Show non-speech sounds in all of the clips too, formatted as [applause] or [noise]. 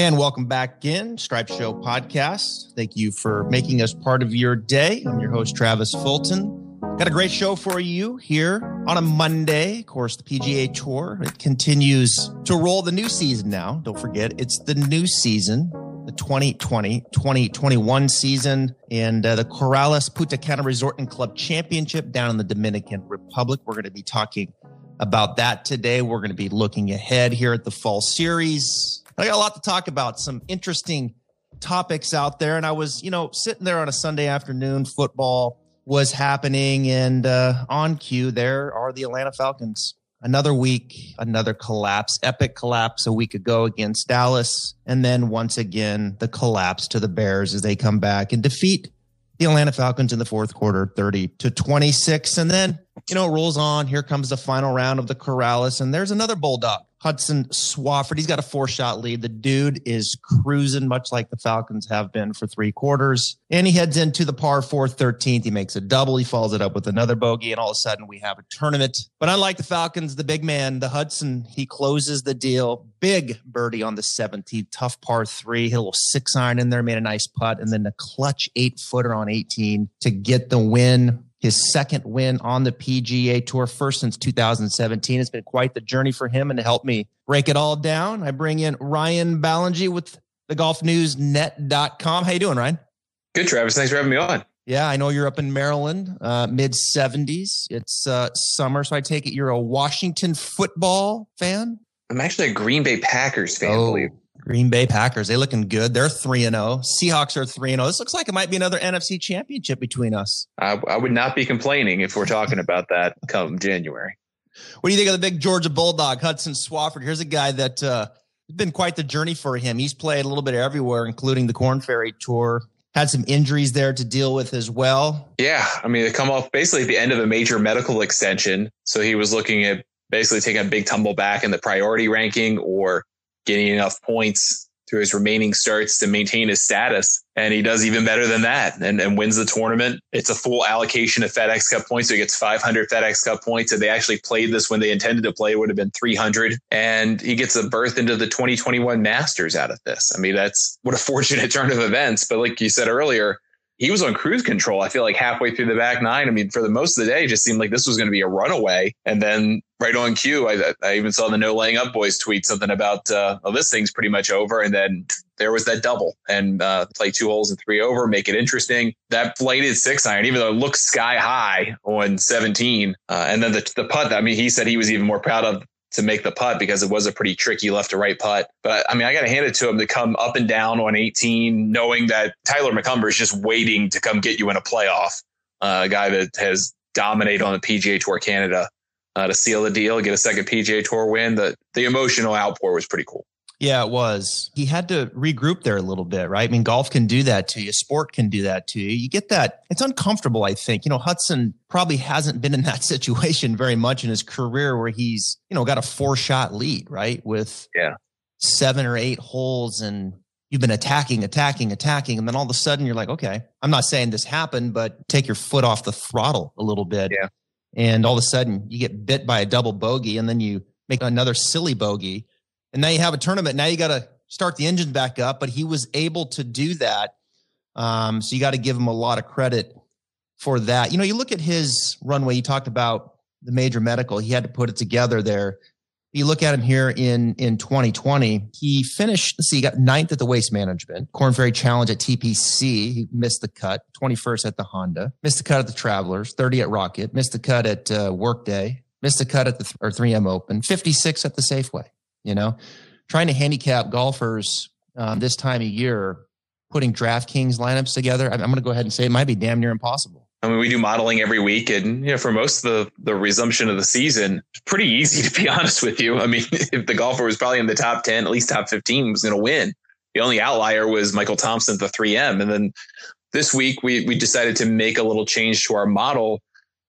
And welcome back in Stripe Show podcast. Thank you for making us part of your day. I'm your host, Travis Fulton. Got a great show for you here on a Monday. Of course, the PGA Tour it continues to roll the new season now. Don't forget, it's the new season, the 2020 2021 season, and uh, the Corales Punta Cana Resort and Club Championship down in the Dominican Republic. We're going to be talking about that today. We're going to be looking ahead here at the fall series. I got a lot to talk about, some interesting topics out there. And I was, you know, sitting there on a Sunday afternoon, football was happening, and uh, on cue, there are the Atlanta Falcons. Another week, another collapse, epic collapse a week ago against Dallas. And then once again, the collapse to the Bears as they come back and defeat the Atlanta Falcons in the fourth quarter, 30 to 26. And then, you know, it rolls on. Here comes the final round of the Corales, and there's another Bulldog Hudson Swafford. He's got a four shot lead. The dude is cruising, much like the Falcons have been for three quarters. And he heads into the par four 13th. He makes a double. He follows it up with another bogey. And all of a sudden, we have a tournament. But unlike the Falcons, the big man, the Hudson, he closes the deal. Big birdie on the 17th, tough par three. Hit a little six iron in there, made a nice putt. And then the clutch eight footer on 18 to get the win his second win on the PGA Tour, first since 2017. It's been quite the journey for him. And to help me break it all down, I bring in Ryan Ballengee with the golfnewsnet.com. How you doing, Ryan? Good, Travis. Thanks for having me on. Yeah, I know you're up in Maryland, uh, mid 70s. It's uh, summer, so I take it you're a Washington football fan? I'm actually a Green Bay Packers fan, oh. Green Bay Packers, they looking good. They're 3 and 0. Seahawks are 3 and 0. This looks like it might be another NFC championship between us. I, I, would not be complaining if we're talking about that come January. What do you think of the big Georgia Bulldog, Hudson Swafford? Here's a guy that uh, been quite the journey for him. He's played a little bit everywhere, including the Corn Ferry Tour. Had some injuries there to deal with as well. Yeah. I mean, they come off basically at the end of a major medical extension. So he was looking at basically taking a big tumble back in the priority ranking or getting enough points through his remaining starts to maintain his status. And he does even better than that and, and wins the tournament. It's a full allocation of FedEx Cup points. So he gets 500 FedEx Cup points. And they actually played this when they intended to play, it would have been 300. And he gets a berth into the 2021 Masters out of this. I mean, that's what a [laughs] fortunate turn of events. But like you said earlier, he was on cruise control. I feel like halfway through the back nine. I mean, for the most of the day, it just seemed like this was going to be a runaway. And then right on cue, I, I even saw the no laying up boys tweet something about, uh, oh, this thing's pretty much over. And then there was that double and uh, play two holes and three over, make it interesting. That bladed six iron, even though it looks sky high on 17. Uh, and then the, the putt, I mean, he said he was even more proud of to make the putt because it was a pretty tricky left to right putt. But I mean, I got to hand it to him to come up and down on 18, knowing that Tyler McCumber is just waiting to come get you in a playoff. Uh, a guy that has dominated on the PGA Tour Canada uh, to seal the deal, get a second PGA Tour win. The the emotional outpour was pretty cool. Yeah, it was. He had to regroup there a little bit, right? I mean, golf can do that to you. Sport can do that to you. You get that. It's uncomfortable, I think. You know, Hudson probably hasn't been in [laughs] that situation very much in his career where he's, you know, got a four shot lead, right? With yeah. seven or eight holes and you've been attacking, attacking, attacking. And then all of a sudden you're like, okay, I'm not saying this happened, but take your foot off the throttle a little bit. Yeah. And all of a sudden you get bit by a double bogey and then you make another silly bogey and now you have a tournament. Now you got to start the engine back up. But he was able to do that. Um, so you got to give him a lot of credit for that. You know, you look at his runway. You talked about the major medical. He had to put it together there. You look at him here in in 2020. He finished. See, he got ninth at the Waste Management Corn Ferry Challenge at TPC. He missed the cut. 21st at the Honda. Missed the cut at the Travelers. 30 at Rocket. Missed the cut at uh, Workday. Missed the cut at the or 3M Open. 56 at the Safeway you know, trying to handicap golfers um, this time of year, putting DraftKings lineups together. I'm, I'm going to go ahead and say it might be damn near impossible. I mean, we do modeling every week, and you know, for most of the the resumption of the season, pretty easy [laughs] to be honest with you. I mean, [laughs] if the golfer was probably in the top ten, at least top fifteen, was going to win. The only outlier was Michael Thompson, the 3M, and then this week we we decided to make a little change to our model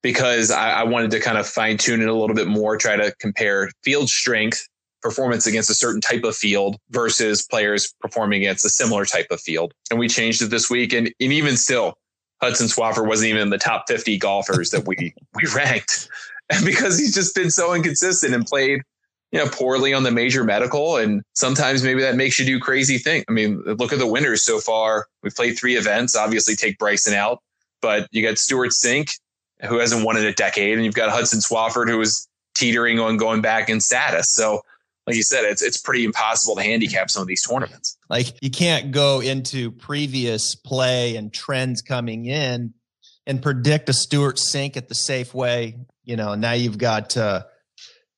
because I, I wanted to kind of fine tune it a little bit more, try to compare field strength performance against a certain type of field versus players performing against a similar type of field. And we changed it this week. And, and even still, Hudson Swafford wasn't even in the top 50 golfers that we, [laughs] we ranked [laughs] because he's just been so inconsistent and played you know, poorly on the major medical. And sometimes maybe that makes you do crazy things. I mean, look at the winners so far. We've played three events, obviously take Bryson out, but you got Stewart Cink who hasn't won in a decade, and you've got Hudson Swafford, who is teetering on going back in status. So like you said, it's it's pretty impossible to handicap some of these tournaments. Like you can't go into previous play and trends coming in and predict a Stewart Cink at the Safeway. You know, now you've got uh,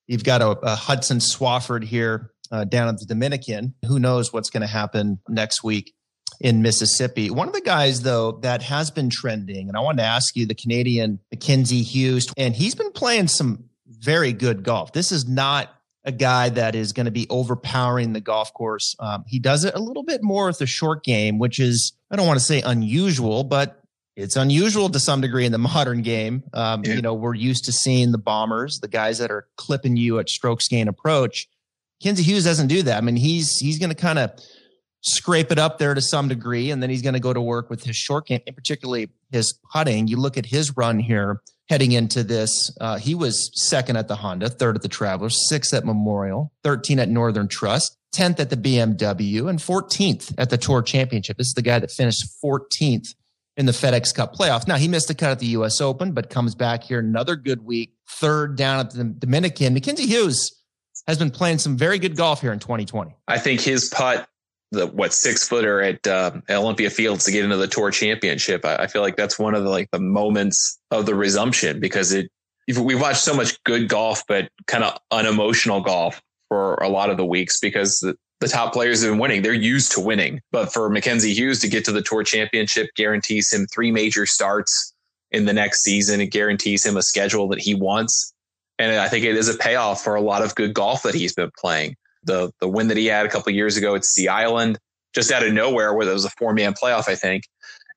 you've got a, a Hudson Swafford here uh, down at the Dominican. Who knows what's going to happen next week in Mississippi? One of the guys though that has been trending, and I wanted to ask you, the Canadian Mackenzie Hughes, and he's been playing some very good golf. This is not a guy that is going to be overpowering the golf course. Um, he does it a little bit more with the short game, which is, I don't want to say unusual, but it's unusual to some degree in the [laughs] modern game. Um, yeah. You know, we're used to seeing the bombers, the guys that are clipping you at strokes gain approach. Kenzie Hughes doesn't do that. I mean, he's he's going to kind of scrape it up there to some degree, and then he's going to go to work with his short game, and particularly his putting. You look at his run here heading into this. Uh, he was second at the Honda, third at the Travelers, sixth at Memorial, 13 at Northern Trust, 10th at the BMW, and 14th at the Tour Championship. This is the guy that finished 14th in the FedEx Cup playoff. Now, he missed the cut at the U.S. Open, but comes back here another good week, third down at the Dominican. Mackenzie Hughes has been playing some very good golf here in 2020. I think his putt the what six footer at, uh, Olympia Fields to get into the tour championship. I, I, feel like that's one of the like the moments of the resumption because it we've watched so much good golf, but kind of unemotional golf for a lot of the weeks because the, the top players have been winning. They're used to winning. But for Mackenzie Hughes to get to the tour championship guarantees him three major starts in the next season. It guarantees him a schedule that he wants. And I think it is a payoff for a lot of good golf that he's been playing the the win that he had a couple years ago at Sea Island, just out of nowhere, where there was a four man playoff, I think,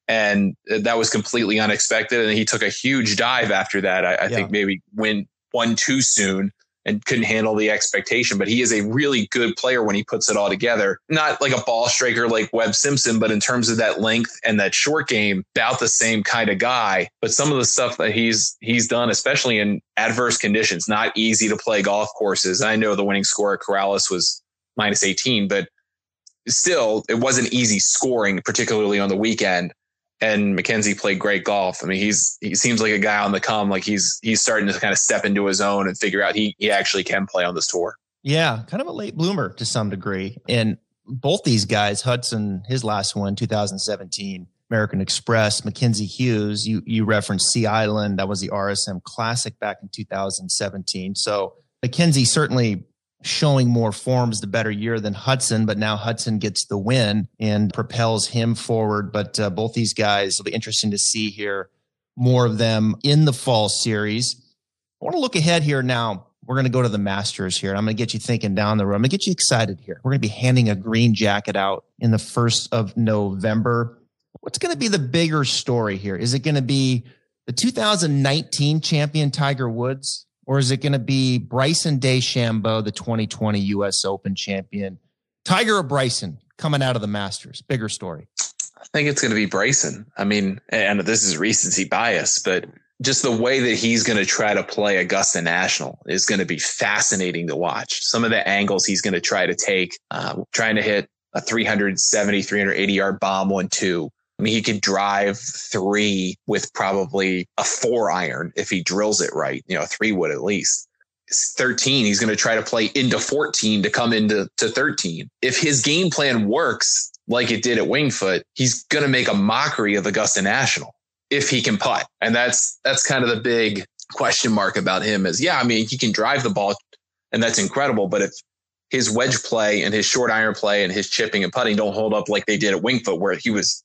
and that was completely unexpected. And he took a huge dive after that. I, I yeah. think maybe win one too soon, and couldn't handle the expectation. But he is a really good player when he puts it all together. Not like a ball striker like Webb Simpson, but in terms of that length and that short game, about the same kind of guy. But some of the stuff that he's he's done, especially in adverse conditions, not easy to play golf courses. I know the winning score at Corales was minus 18, but still it wasn't easy scoring, particularly on the weekend and Mackenzie played great golf. I mean, he's he seems like a guy on the come. Like he's he's starting to kind of step into his own and figure out he he actually can play on this tour. Yeah, kind of a late bloomer to some degree. And both these guys, Hudson, his last one, 2017, American Express, Mackenzie Hughes, you you referenced Sea Island, that was the RSM Classic back in 2017. So Mackenzie certainly showing more forms the better year than Hudson, but now Hudson gets the win and propels him forward. But uh, both these guys will be interesting to see here. More of them in the fall series. I want to look ahead here now. We're going to go to the Masters here. I'm going to get you thinking down the road. I'm going to get you excited here. We're going to be handing a green jacket out in the first of November. What's going to be the bigger story here? Is it going to be the 2019 champion Tiger Woods? Or is it going to be Bryson DeChambeau, the 2020 U.S. Open champion? Tiger or Bryson coming out of the Masters? Bigger story. I think it's going to be Bryson. I mean, and this is recency bias, but just the way that he's going to try to play Augusta National is going to be fascinating to watch. Some of the angles he's going to try to take, uh, trying to hit a 370, 380 yard bomb one, two, I mean, he could drive three with probably a four iron if he drills it right, you know, three would at least. 13, he's going to try to play into 14 to come into to 13. If his game plan works like it did at Winged Foot, he's going to make a mockery of Augusta National if he can putt. And that's that's kind of the big question mark about him is yeah, I mean, he can drive the ball and that's incredible, but if his wedge play and his short iron play and his chipping and putting don't hold up like they did at Winged Foot, where he was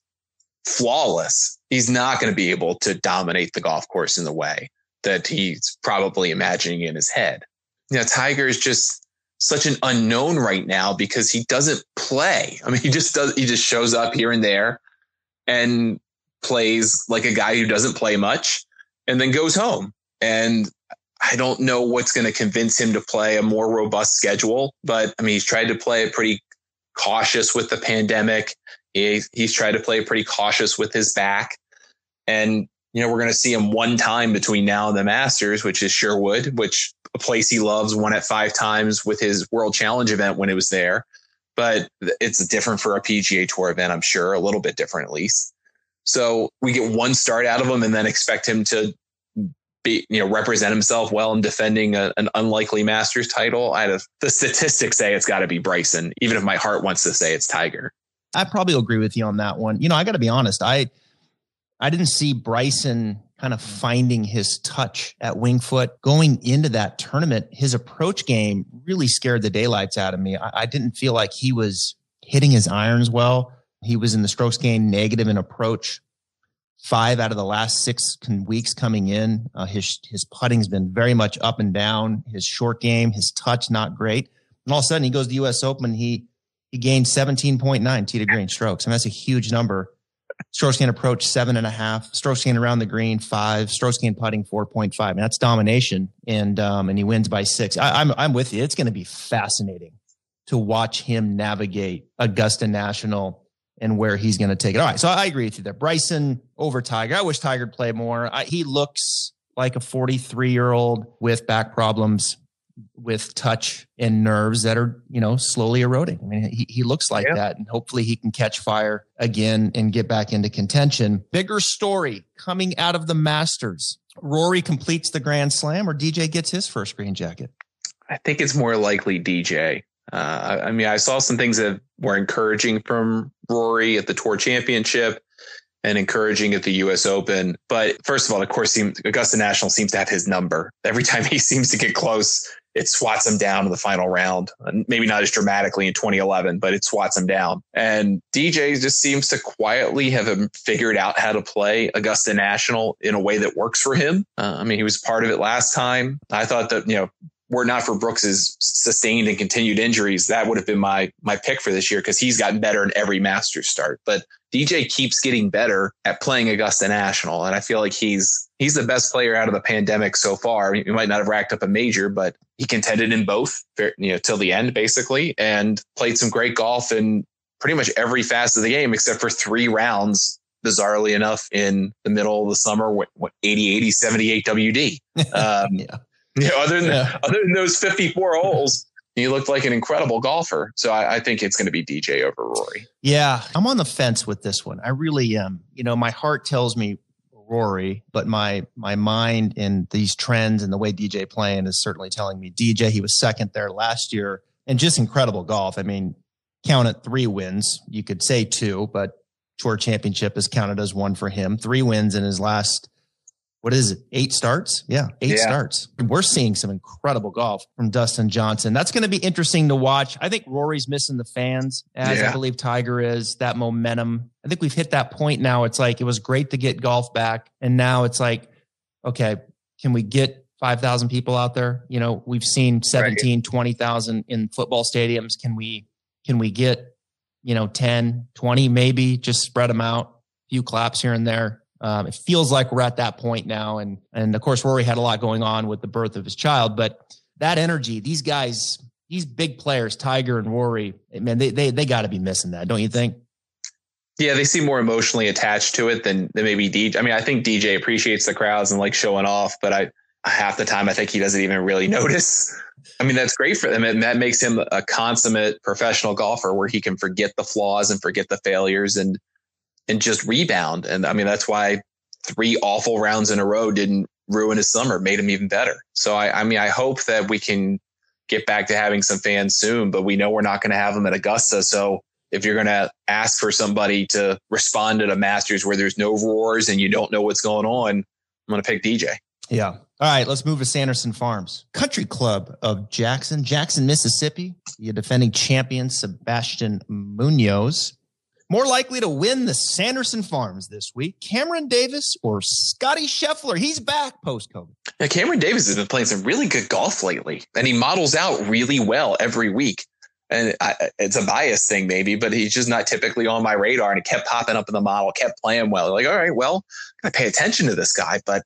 flawless, he's not going to be able to dominate the golf course in the way that he's probably imagining in his head. Know, Tiger is just such an unknown right now because he doesn't play. I mean, he just does, he just shows up here and there and plays like a guy who doesn't play much and then goes home. And I don't know what's going to convince him to play a more robust schedule, but I mean, he's tried to play pretty cautious with the pandemic. He, he's tried to play pretty cautious with his back. And, you know, we're going to see him one time between now and the Masters, which is Sherwood, which a place he loves, won at five times with his World Challenge event when it was there. But it's different for a PGA Tour event, I'm sure, a little bit different at least. So we get one start out of him and then expect him to be, you know, represent himself well in defending a, an unlikely Masters title. I have the statistics say it's got to be Bryson, even if my heart wants to say it's Tiger. I probably agree with you on that one. You know, I got to be honest. I I didn't see Bryson kind of finding his touch at Winged Foot going into that tournament. His approach game really scared the daylights out of me. I, I didn't feel like he was hitting his irons well. He was in the strokes gain negative in approach five out of the last six weeks coming in. Uh, his his putting's been very much up and down. His short game, his touch, not great. And all of a sudden, he goes to U.S. Open. He he gained 17.9 tee to green strokes. I mean, that's a huge number. Strokes gain approach seven and a half. Strokes gain around the green five. Strokes gain putting 4.5. I mean, that's domination. And um, and he wins by six. I, I'm I'm with you. It's going to be fascinating to watch him navigate Augusta National and where he's going to take it. All right. So I agree with you there. Bryson over Tiger. I wish Tiger would play more. I, he looks like a 43 year old with back problems, with touch and nerves that are, you know, slowly eroding. I mean, he, he looks like yeah. that. And hopefully he can catch fire again and get back into contention. Bigger story coming out of the Masters. Rory completes the Grand Slam or DJ gets his first green jacket? I think it's more likely DJ. Uh, I mean, I saw some things that were encouraging from Rory at the Tour Championship and encouraging at the U.S. Open. But first of all, of course, Augusta National seems to have his number. Every time he [laughs] seems to get close, it swats him down in the final round. Maybe not as dramatically in 2011, but it swats him down. And DJ just seems to quietly have figured out how to play Augusta National in a way that works for him. Uh, I mean, he was part of it last time. I thought that, you know, were not for Brooks's sustained and continued injuries, that would have been my my pick for this year because he's gotten better in every Masters start. But DJ keeps getting better at playing Augusta National, and I feel like he's he's the best player out of the pandemic so far. He might not have racked up a major, but he contended in both, you know, till the end basically, and played some great golf in pretty much every facet of the game except for three rounds bizarrely enough in the middle of the summer what, what 80 80 78 wd [laughs] um, yeah. Yeah, other than yeah. other than those 54 holes, he looked like an incredible golfer. So I, I think it's going to be DJ over Rory. Yeah, I'm on the fence with this one. I really am. You know, my heart tells me Rory, but my my mind in these trends and the way DJ playing is certainly telling me DJ. He was second there last year, and just incredible golf. I mean, count it three wins. You could say two, but Tour Championship is counted as one for him. Three wins in his last what is it? Eight starts? Yeah, eight yeah. starts. We're seeing some incredible golf from Dustin Johnson. That's going to be interesting to watch. I think Rory's missing the fans, as yeah. I believe Tiger is. That momentum. I think we've hit that point now. It's like it was great to get golf back, and now it's like, okay, can we get 5,000 people out there? You know, we've seen 17, right. 20,000 in football stadiums. Can we can we get, you know, 10, 20 maybe just spread them out, a few claps here and there um, it feels like we're at that point now, and and of course Rory had a lot going on with the birth of his child, but that energy, these guys, these big players, Tiger and Rory, man, they they they got to be missing that, don't you think? Yeah, they seem more emotionally attached to it than, than maybe DJ. I mean, I think DJ appreciates the crowds and like showing off, but I half the time I think he doesn't even really [laughs] notice. I mean, that's great for them. And that makes him a consummate professional golfer where he can forget the flaws and forget the failures and and just rebound. And I mean, that's why three awful rounds in a row didn't ruin his summer, made him even better. So I, I mean, I hope that we can get back to having some fans soon, but we know we're not going to have them at Augusta. So if you're going to ask for somebody to respond at the Masters where there's no roars and you don't know what's going on, I'm going to pick DJ. Yeah. All right, let's move to Sanderson Farms, Country Club of Jackson, Jackson, Mississippi. The defending champion, Sebastian Munoz. More likely to win the Sanderson Farms this week, Cameron Davis or Scotty Scheffler. He's back post COVID. Cameron Davis has been playing some really good golf lately, and he models out really well every week. And I, it's a bias thing, maybe, but he's just not typically on my radar. And it kept popping up in the model, kept playing well. Like, all right, well, I pay attention to this guy, but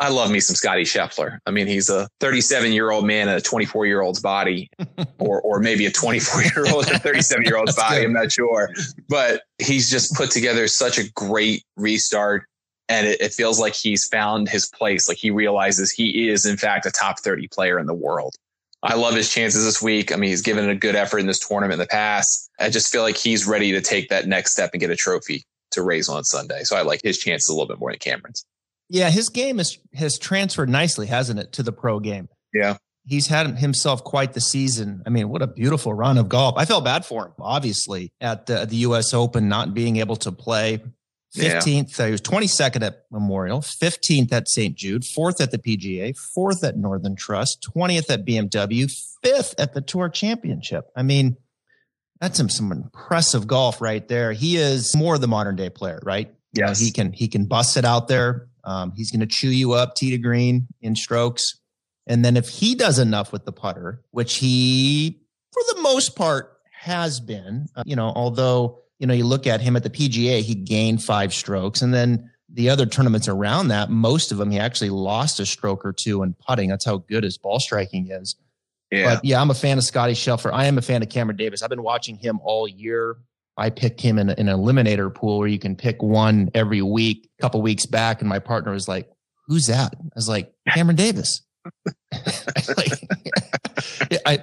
I love me some Scotty Scheffler. I mean, he's a 37 year old man in a 24 year old's body, [laughs] or or maybe a 24 year old and 37 year old's body. Good. I'm not sure, but he's just put together such a great restart. And it, it feels like he's found his place. Like he realizes he is, in fact, a top 30 player in the world. I love his chances this week. I mean, he's given a good effort in this tournament in the past. I just feel like he's ready to take that next step and get a trophy to raise on Sunday. So I like his chances a little bit more than Cameron's. Yeah, his game is, has transferred nicely, hasn't it, to the pro game? Yeah. He's had himself quite the season. I mean, what a beautiful run of golf. I felt bad for him, obviously, at the, the U.S. Open, not being able to play. 15th, yeah. uh, he was 22nd at Memorial, 15th at St. Jude, fourth at the PGA, fourth at Northern Trust, 20th at BMW, fifth at the Tour Championship. I mean, that's some, some impressive golf right there. He is more the modern day player, right? Yes. You know, he can he can bust it out there. Um, he's going to chew you up, tee to green in strokes. And then if he does enough with the putter, which he, for the most part, has been, uh, you know, although, you know, you look at him at the PGA, he gained five strokes. And then the other tournaments around that, most of them, he actually lost a stroke or two in putting. That's how good his ball striking is. Yeah. But yeah, I'm a fan of Scotty Scheffler. I am a fan of Cameron Davis. I've been watching him all year. I picked him in, in an eliminator pool where you can pick one every week. A couple weeks back, and my partner was like, "Who's that?" I was like, [laughs] "Cameron Davis." [laughs] [laughs] I,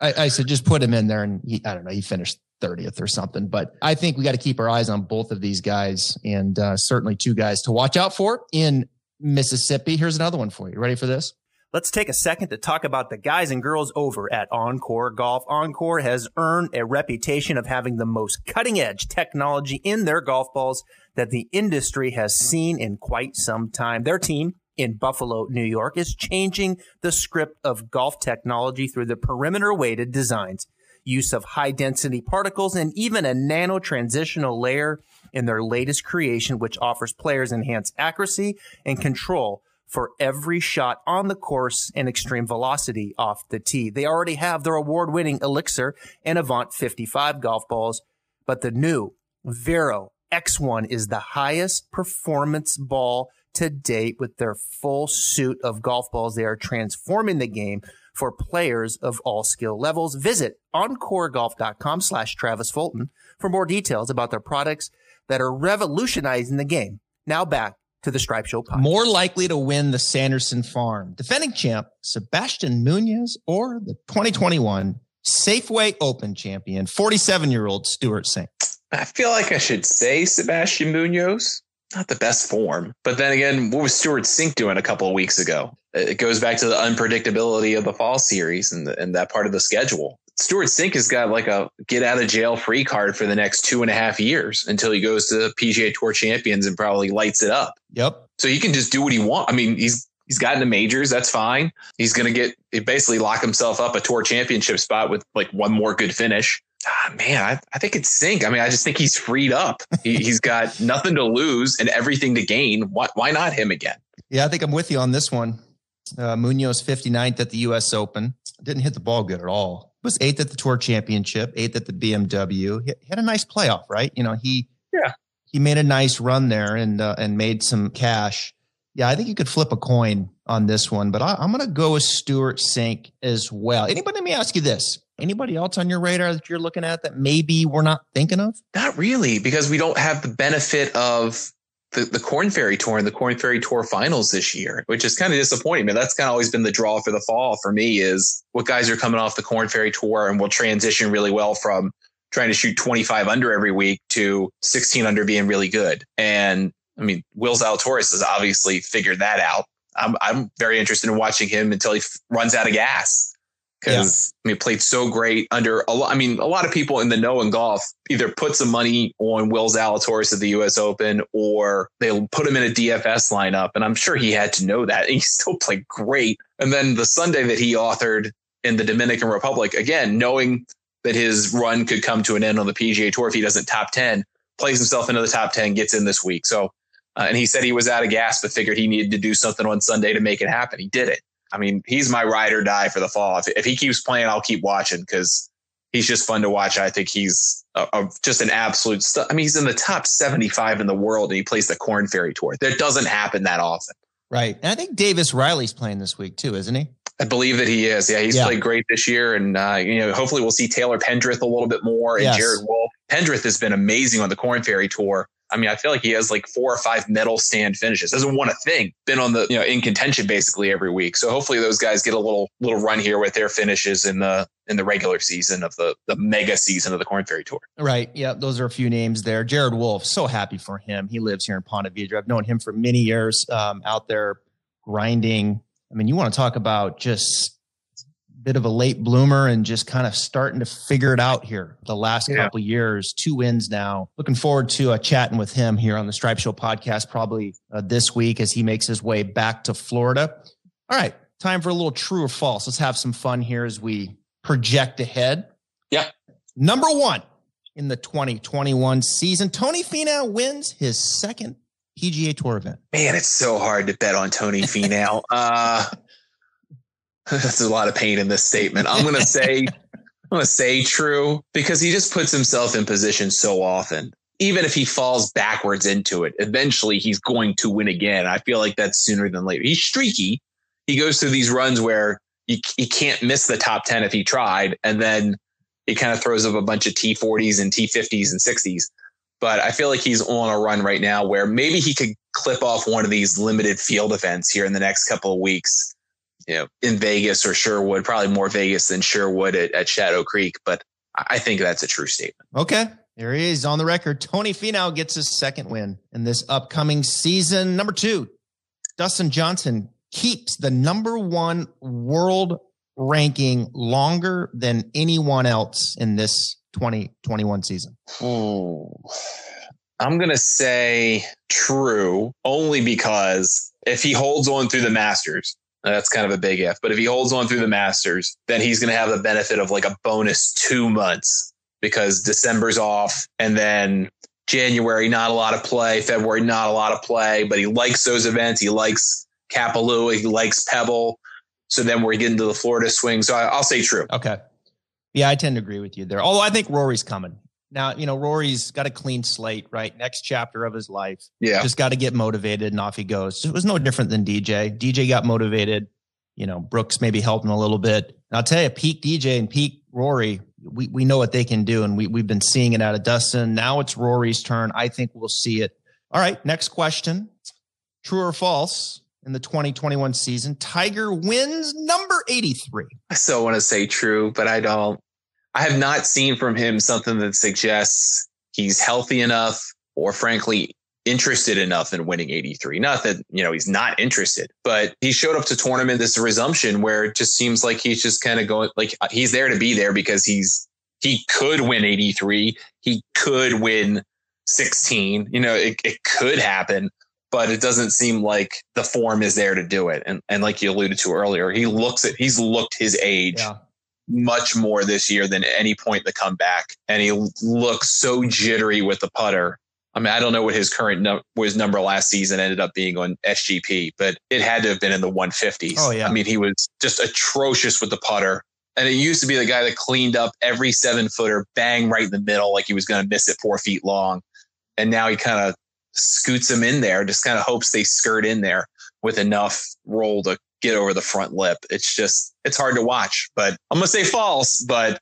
I, I said, just put him in there, and he, I don't know, he finished 30th or something. But I think we got to keep our eyes on both of these guys, and uh, certainly two guys to watch out for in Mississippi. Here's another one for you. Ready for this? Let's take a second to talk about the guys and girls over at OnCore Golf. OnCore has earned a reputation of having the most cutting edge technology in their golf balls that the industry has seen in quite some time. Their team in Buffalo, New York is changing the script of golf technology through the perimeter weighted designs, use of high density particles, and even a nano transitional layer in their latest creation, which offers players enhanced accuracy and control for every shot on the course and extreme velocity off the tee. They already have their award winning Elixir and Avant 55 golf balls, but the new Vero X1 is the highest performance ball to date with their full suit of golf balls. They are transforming the game for players of all skill levels. Visit oncoregolf.com slash Travis Fulton for more details about their products that are revolutionizing the game. Now back to the Stripe Show podcast. More likely to win the Sanderson Farm, defending champ Sebastian Munoz or the 2021 Safeway Open champion, 47 year old Stewart Cink. I feel like I should say Sebastian Munoz. Not the best form. But then again, what was Stewart Cink doing a couple of weeks ago? It goes back to the unpredictability of the fall series and, the, and that part of the schedule. Stewart Cink has got like a get out of jail free card for the next two and a half years until he goes to the PGA Tour Champions and probably lights it up. Yep. So he can just do what he wants. I mean, he's he's gotten the majors. That's fine. He's going to get basically lock himself up a tour championship spot with like one more good finish. Ah, man, I, I think it's Cink. I mean, I just think he's freed up. He, has got [laughs] nothing to lose and everything to gain. Why, why not him again? Yeah, I think I'm with you on this one. Uh, Munoz 59th at the U.S. Open. Didn't hit the ball good at all was eighth at the Tour Championship, eighth at the BMW. He had a nice playoff, right? You know, he yeah he made a nice run there and uh, and made some cash. Yeah, I think you could flip a coin on this one, but I, am going to go with Stewart Cink as well. Anybody? Let me ask you this: Anybody else on your radar that you're looking at that maybe we're not thinking of? Not really, because we don't have the benefit of the, the Corn Ferry Tour and the Corn Ferry Tour finals this year, which is kind of disappointing. But that's kind of always been the draw for the fall for me is what guys are coming off the Corn Ferry Tour and will transition really well from trying to shoot 25 under every week to 16 under being really good. And I mean, Will Zalatoris has obviously figured that out. I'm, I'm very interested in watching him until he f- runs out of gas because yeah. I mean, played so great under a lot. I mean, a lot of people in the know in golf either put some money on Will Zalatoris at the U.S. Open or they'll put him in a DFS lineup, and I'm sure he had to know that. And he [laughs] still played great. And then the Sunday that he authored in the Dominican Republic, again, knowing that his run could come to an end on the PGA Tour if he doesn't top ten, plays himself into the top ten, gets in this week. So. Uh, and he said he was out of gas, but figured he needed to do something on Sunday to make it happen. He did it. I mean, he's my ride or die for the fall. If, if he keeps playing, I'll keep watching because he's just fun to watch. I think he's a, a, just an absolute. Stu- I mean, he's in the top 75 in the world and he plays the Corn Ferry Tour. That doesn't happen that often. Right. And I think Davis Riley's playing this week too, isn't he? I believe that he is. Yeah, he's yeah. played great this year, and uh, you know, hopefully we'll see Taylor Pendrith a little bit more and yes. Jared Wolfe. Pendrith has been amazing on the Corn Ferry Tour. I mean, I feel like he has like four or five medal stand finishes. Doesn't won a thing. Been on the you know in contention basically every week. So hopefully those guys get a little little run here with their finishes in the in the regular season of the the mega season of the Corn Ferry Tour. Right. Yeah, those are a few names there. Jared Wolfe, so happy for him. He lives here in Ponte Vedra. I've known him for many years. Um, out there grinding. I mean, you want to talk about just bit of a late bloomer and just kind of starting to figure it out here the last yeah. couple years. Two wins now. Looking forward to uh, chatting with him here on the Stripe Show podcast probably uh, this week as he makes his way back to Florida. All right, time for a little true or false. Let's have some fun here as we project ahead. Yeah. Number one in the 2021 season, Tony Finau wins his second PGA Tour event. Man, it's so hard to bet on Tony Finau. [laughs] uh, That's a lot of pain in this statement. I'm going [laughs] to say, I'm going to say true because he just puts himself in position so often. Even if he falls backwards into it, eventually he's going to win again. I feel like that's sooner than later. He's streaky. He goes through these runs where he, he can't miss the top 10 if he tried. And then he kind of throws up a bunch of T40s and T50s and 60s. But I feel like he's on a run right now where maybe he could clip off one of these limited field events here in the next couple of weeks you know, in Vegas or Sherwood, probably more Vegas than Sherwood at, at Shadow Creek. But I think that's a true statement. Okay. There he is on the record. Tony Finau gets his second win in this upcoming season. Number two, Dustin Johnson keeps the number one world ranking longer than anyone else in this 2021 season. Oh, I'm going to say true only because if he holds on through the Masters, that's kind of a big if. But if he holds on through the Masters, then he's going to have the benefit of like a bonus two months because December's off and then January, not a lot of play. February, not a lot of play, but he likes those events. He likes Kapalua. He likes Pebble. So then we're getting to the Florida swing. So I, will say true. Okay. Yeah, I tend to agree with you there. Although I think Rory's coming. Now, you know, Rory's got a clean slate, right? Next chapter of his life. Yeah. Just got to get motivated and off he goes. It was no different than DJ. DJ got motivated. You know, Brooks maybe helped him a little bit. And I'll tell you, peak DJ and peak Rory, we, we know what they can do. And we, we've been seeing it out of Dustin. Now it's Rory's turn. I think we'll see it. All right. Next question True or false? In the 2021 season, Tiger wins number 83. I still want to say true, but I don't. I have not seen from him something that suggests he's healthy enough or frankly interested enough in winning 83. Not that, you know, he's not interested, but he showed up to tournament this resumption where it just seems like he's just kind of going like uh, he's there to be there because he's he could win 83. He could win 16. You know, it, it could happen, but it doesn't seem like the form is there to do it. And and like you alluded to earlier, he looks at he's looked his age. Yeah much more this year than any point the comeback. And he looks so jittery with the putter. I mean, I don't know what his current no, his number last season ended up being on SGP, but it had to have been in the 150s. Oh yeah. I mean, he was just atrocious with the putter. And it used to be the guy that cleaned up every seven footer, bang right in the middle, like he was going to miss it four feet long. And now he kind of scoots them in there, just kind of hopes they skirt in there with enough roll to get over the front lip. It's just it's hard to watch. But I'm gonna say false, but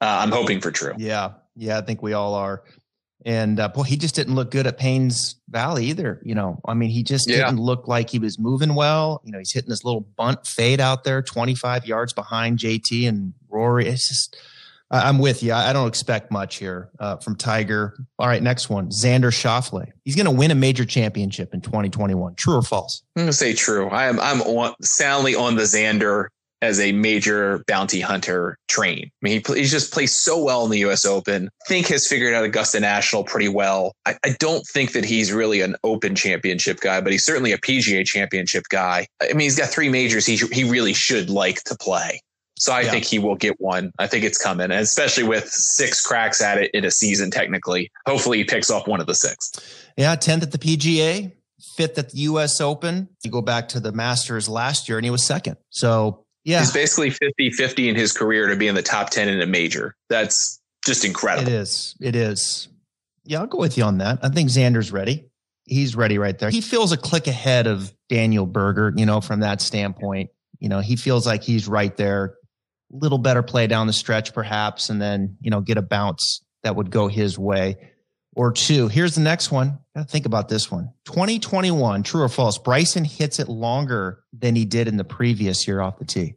uh, I'm hoping for true. Yeah, yeah, I think we all are. And uh, boy, he just didn't look good at Payne's Valley either. You know, I mean, he just yeah. didn't look like he was moving well. You know, he's hitting this little bunt fade out there, 25 yards behind JT and Rory. It's just I'm with you. I don't expect much here uh, from Tiger. All right, next one, Xander Schauffele. He's going to win a major championship in 2021. True or false? I'm going to say true. I am. I'm soundly on the Xander as a major bounty hunter train. I mean, he, he just plays so well in the U.S. Open. Think has figured out Augusta National pretty well. I, I don't think that he's really an Open Championship guy, but he's certainly a PGA Championship guy. I mean, he's got three majors. He he really should like to play. So I yeah. think he will get one. I think it's coming, and especially with six cracks at it in a season, technically. Hopefully, he picks off one of the six. Yeah, tenth at the PGA, fifth at the U.S. Open. You go back to the Masters last year, and he was second. So yeah, he's basically 50-50 in his career to be in the top ten in a major. That's just incredible. It is. It is. Yeah, I'll go with you on that. I think Xander's ready. He's ready right there. He feels a click ahead of Daniel Berger, you know, from that standpoint. You know, he feels like he's right there little better play down the stretch, perhaps, and then, you know, get a bounce that would go his way. or two. Here's the next one. Gotta think about this one. 2021, true or false? Bryson hits it longer than he did in the previous year off the tee.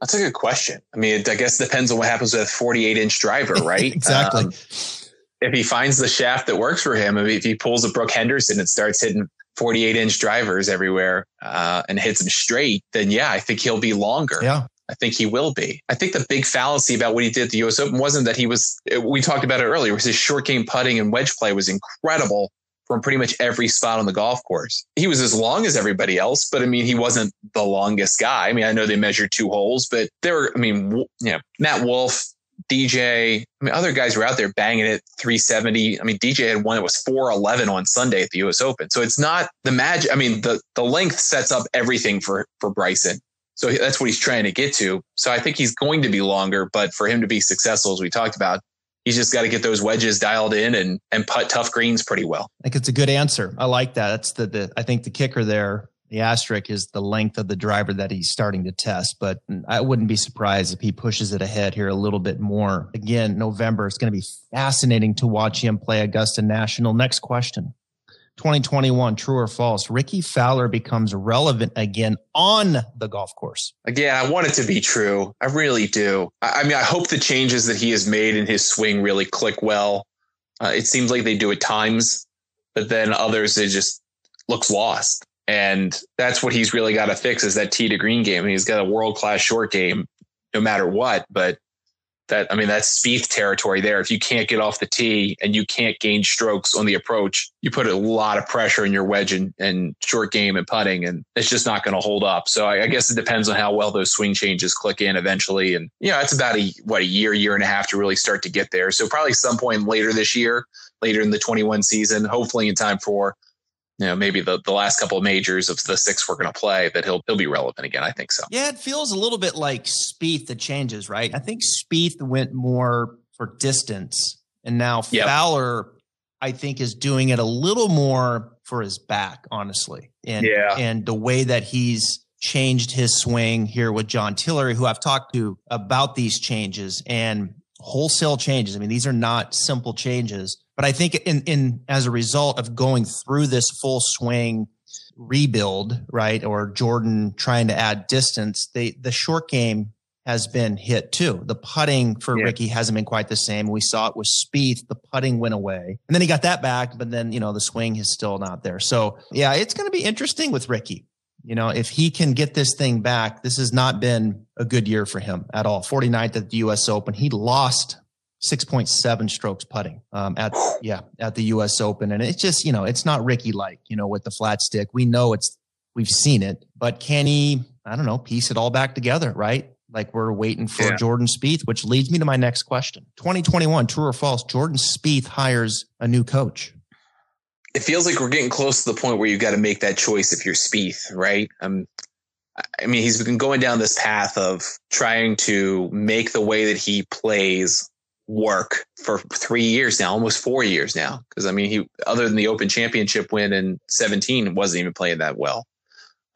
That's a good question. I mean, I guess it depends on what happens with a 48 inch driver, [laughs] right? exactly. Um, if he finds the shaft that works for him, if he pulls a Brooke Henderson and starts hitting 48 inch drivers everywhere uh, and hits them straight, then yeah, I think he'll be longer. Yeah. I think he will be. I think the big fallacy about what he did at the US Open wasn't that he was, we talked about it earlier, was his short game putting and wedge play was incredible from pretty much every spot on the golf course. He was as long as everybody else, but I mean, he wasn't the longest guy. I mean, I know they measured two holes, but there were, I mean, you know, Matt Wolff, DJ, I mean, other guys were out there banging it 370. I mean, DJ had one that was 411 on Sunday at the US Open. So it's not the magic. I mean, the, the length sets up everything for, for Bryson. So that's what he's trying to get to. So I think he's going to be longer, but for him to be successful, as we talked about, he's just got to get those wedges dialed in and and putt tough greens pretty well. I think it's a good answer. I like that. That's the, the I think the kicker there, the asterisk is the length of the driver that he's starting to test. But I wouldn't be surprised if he pushes it ahead here a little bit more. Again, November is going to be fascinating to watch him play Augusta National. Next question. 2021, true or false? Rickie Fowler becomes relevant again on the golf course. Again, I want it to be true. I really do. I, I mean, I hope the changes that he has made in his swing really click well. Uh, it seems like they do at times, but then others, it just looks lost. And that's what he's really got to fix is that tee to green game. And he's got a world class short game no matter what, but that I mean that's Spieth territory there. If you can't get off the tee and you can't gain strokes on the approach, you put a lot of pressure in your wedge and, and short game and putting, and it's just not going to hold up. So I, I, guess it depends on how well those swing changes click in eventually. And you know, it's about a what a year, year and a half to really start to get there. So probably some point later this year, later in the 21 season, hopefully in time for you know, maybe the, the last couple of majors of the six we're going to play that he'll he'll be relevant again. I think so. Yeah, it feels a little bit like Spieth the changes, right? I think Spieth went more for distance, and now yep. Fowler, I think, is doing it a little more for his back, honestly. And yeah, and the way that he's changed his swing here with John Tillery, who I've talked to about these changes and wholesale changes. I mean, these are not simple changes but I think in in as a result of going through this full swing rebuild, right, or Jordan trying to add distance, they the short game has been hit too. The putting for yeah. Rickie hasn't been quite the same. We saw it with Spieth. The putting went away, and then he got that back, but then you know the swing is still not there. So yeah, it's going to be interesting with Rickie. You know, if he can get this thing back, this has not been a good year for him at all. 49th at the U.S. Open, he lost 6.7 strokes putting um, at yeah at the U.S. Open, and it's just you know it's not Rickie like you know with the flat stick. We know it's we've seen it, but can he? I don't know, piece it all back together, right? Like we're waiting for yeah. Jordan Spieth, which leads me to my next question: 2021, true or false? Jordan Spieth hires a new coach. It feels like we're getting close to the point where you've got to make that choice if you're Spieth, right? Um, I mean, he's been going down this path of trying to make the way that he plays work for three years now, almost four years now. Because I mean, he other than the Open Championship win in 17, wasn't even playing that well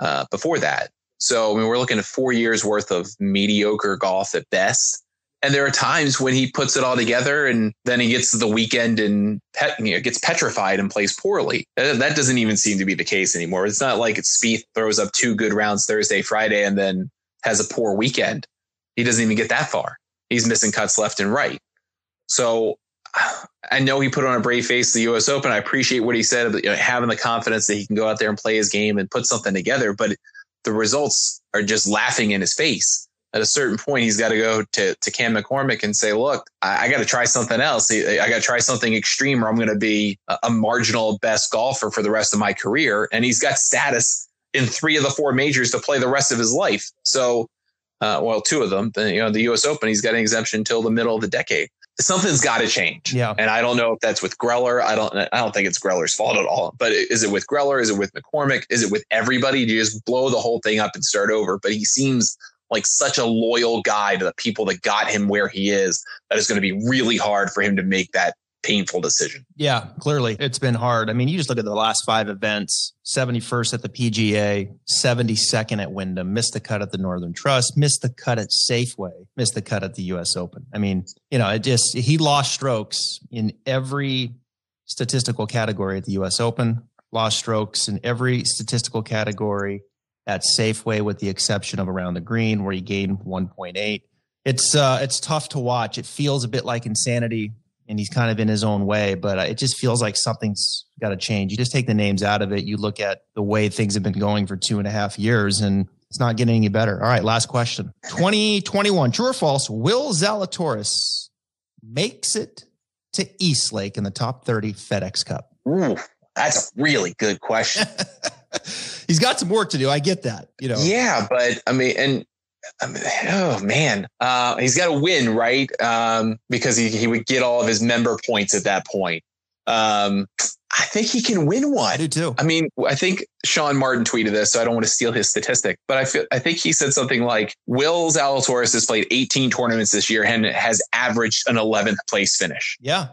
uh, before that. So I mean, we're looking at four years worth of mediocre golf at best. And there are times when he puts it all together, and then he gets the weekend and you know, gets petrified and plays poorly. That doesn't even seem to be the case anymore. It's not like it's Spieth throws up two good rounds Thursday, Friday, and then has a poor weekend. He doesn't even get that far. He's missing cuts left and right. So I know he put on a brave face the U.S. Open. I appreciate what he said about you know, having the confidence that he can go out there and play his game and put something together. But the results are just laughing in his face. At a certain point, he's got to go to, to Cam McCormick and say, "Look, I, I got to try something else. I got to try something extreme, or I'm going to be a, a marginal best golfer for the rest of my career." And he's got status in three of the four majors to play the rest of his life. So, uh, well, two of them. You know, the U.S. Open, he's got an exemption until the middle of the decade something's got to change. Yeah. And I don't know if that's with Greller. I don't. I don't think it's Greller's fault at all. But is it with Greller? Is it with McCormick? Is it with everybody? Do you just blow the whole thing up and start over? But he seems like such a loyal guy to the people that got him where he is that it's going to be really hard for him to make that painful decision. Yeah, clearly it's been hard. I mean, you just look at the last five events 71st at the PGA, 72nd at Wyndham, missed the cut at the Northern Trust, missed the cut at Safeway, missed the cut at the US Open. I mean, you know, it just, he lost strokes in every statistical category at the US Open, lost strokes in every statistical category at Safeway, with the exception of around the green, where he gained 1.8. It's uh, it's tough to watch. It feels a bit like insanity, and he's kind of in his own way. But uh, it just feels like something's got to change. You just take the names out of it. You look at the way things have been going for two and a half years, and it's not getting any better. All right, last question. 2021, true or false? Will Zalatoris makes it to East Lake in the top 30 FedEx Cup? Ooh, that's a really good question. [laughs] He's got some work to do. I get that. You know. Yeah, but I mean, and oh man, uh, he's got to win, right? Um, because he he would get all of his member points at that point. Um, I think he can win one. I do too. I mean, I think Sean Martin tweeted this, so I don't want to steal his statistic, but I feel I think he said something like Will's Zalatoris has played 18 tournaments this year and has averaged an 11th place finish. Yeah.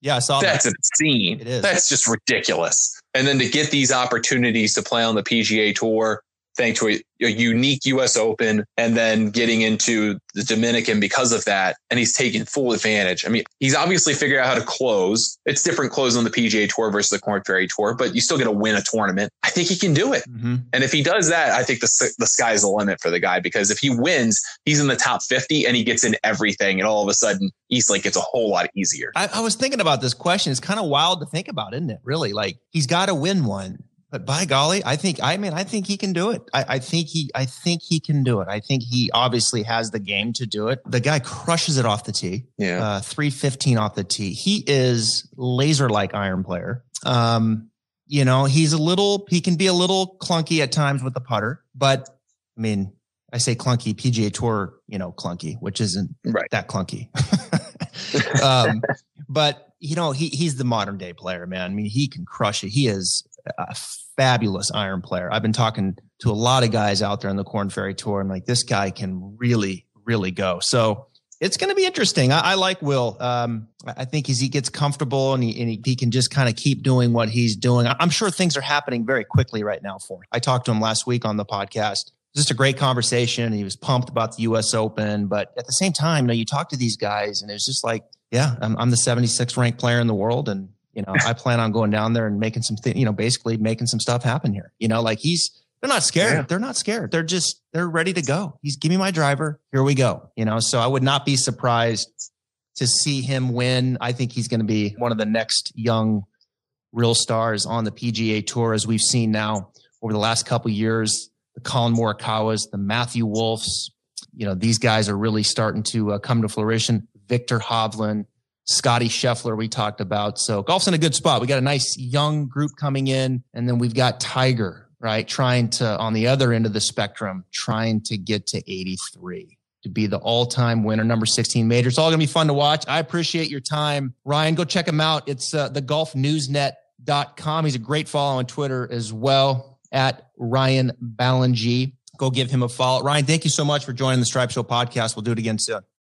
Yeah, I saw That's that. obscene. It is. That's just ridiculous. And then to get these opportunities to play on the PGA Tour, thanks to a, a, unique US Open and then getting into the Dominican because of that. And he's taking full advantage. I mean, he's obviously figured out how to close. It's different close on the PGA Tour versus the Korn Ferry Tour, but you still get to win a tournament. I think he can do it. Mm-hmm. And if he does that, I think the, the sky's the limit for the guy because if he wins, he's in the top 50 and he gets in everything. And all of a sudden, East Lake gets a whole lot easier. I, I was thinking about this question. It's kind of wild to think about, isn't it? Really? Like he's got to win one. But by golly, I think I mean I think he can do it. I, I, think he I think he can do it. I think he obviously has the game to do it. The guy crushes it off the tee. Yeah, uh, three fifteen off the tee. He is laser like iron player. Um, you know he's a little he can be a little clunky at times with the putter, but I mean I say clunky PGA Tour you know clunky, which isn't right. that clunky. [laughs] [laughs] um, but you know he he's the modern day player, man. I mean he can crush it. He is a fabulous iron player. I've been talking to a lot of guys out there on the Korn Ferry Tour, and like this guy can really, really go. So it's going to be interesting. I, I like Will. Um, I think as he gets comfortable and he, and he, he can just kind of keep doing what he's doing, I'm sure things are happening very quickly right now for him. I talked to him last week on the podcast. It was just a great conversation. He was pumped about the U.S. Open, but at the same time, you know, you talk to these guys, and it's just like, yeah, I'm, I'm the 76th ranked player in the world, and you know, I plan on going down there and making some, th- you know, basically making some stuff happen here. You know, like he's, they're not scared. Yeah. They're not scared. They're just, they're ready to go. He's give me my driver. Here we go. You know, so I would not be surprised to see him win. I think he's going to be one of the next young real stars on the PGA tour, as we've seen now over the last couple years. The Collin Morikawas, the Matthew Wolffs, you know, these guys are really starting to uh, come to fruition. Viktor Hovland, Scotty Scheffler we talked about. So golf's in a good spot. We got a nice young group coming in, and then we've got Tiger, right? Trying to, on the other end of the spectrum, trying to get to 83 to be the all-time winner, number 16 major. It's all going to be fun to watch. I appreciate your time. Ryan, go check him out. It's uh, the golfnewsnet.com. He's a great follow on Twitter as well at Ryan Ballengee. Go give him a follow. Ryan, thank you so much for joining the Stripe Show podcast. We'll do it again soon.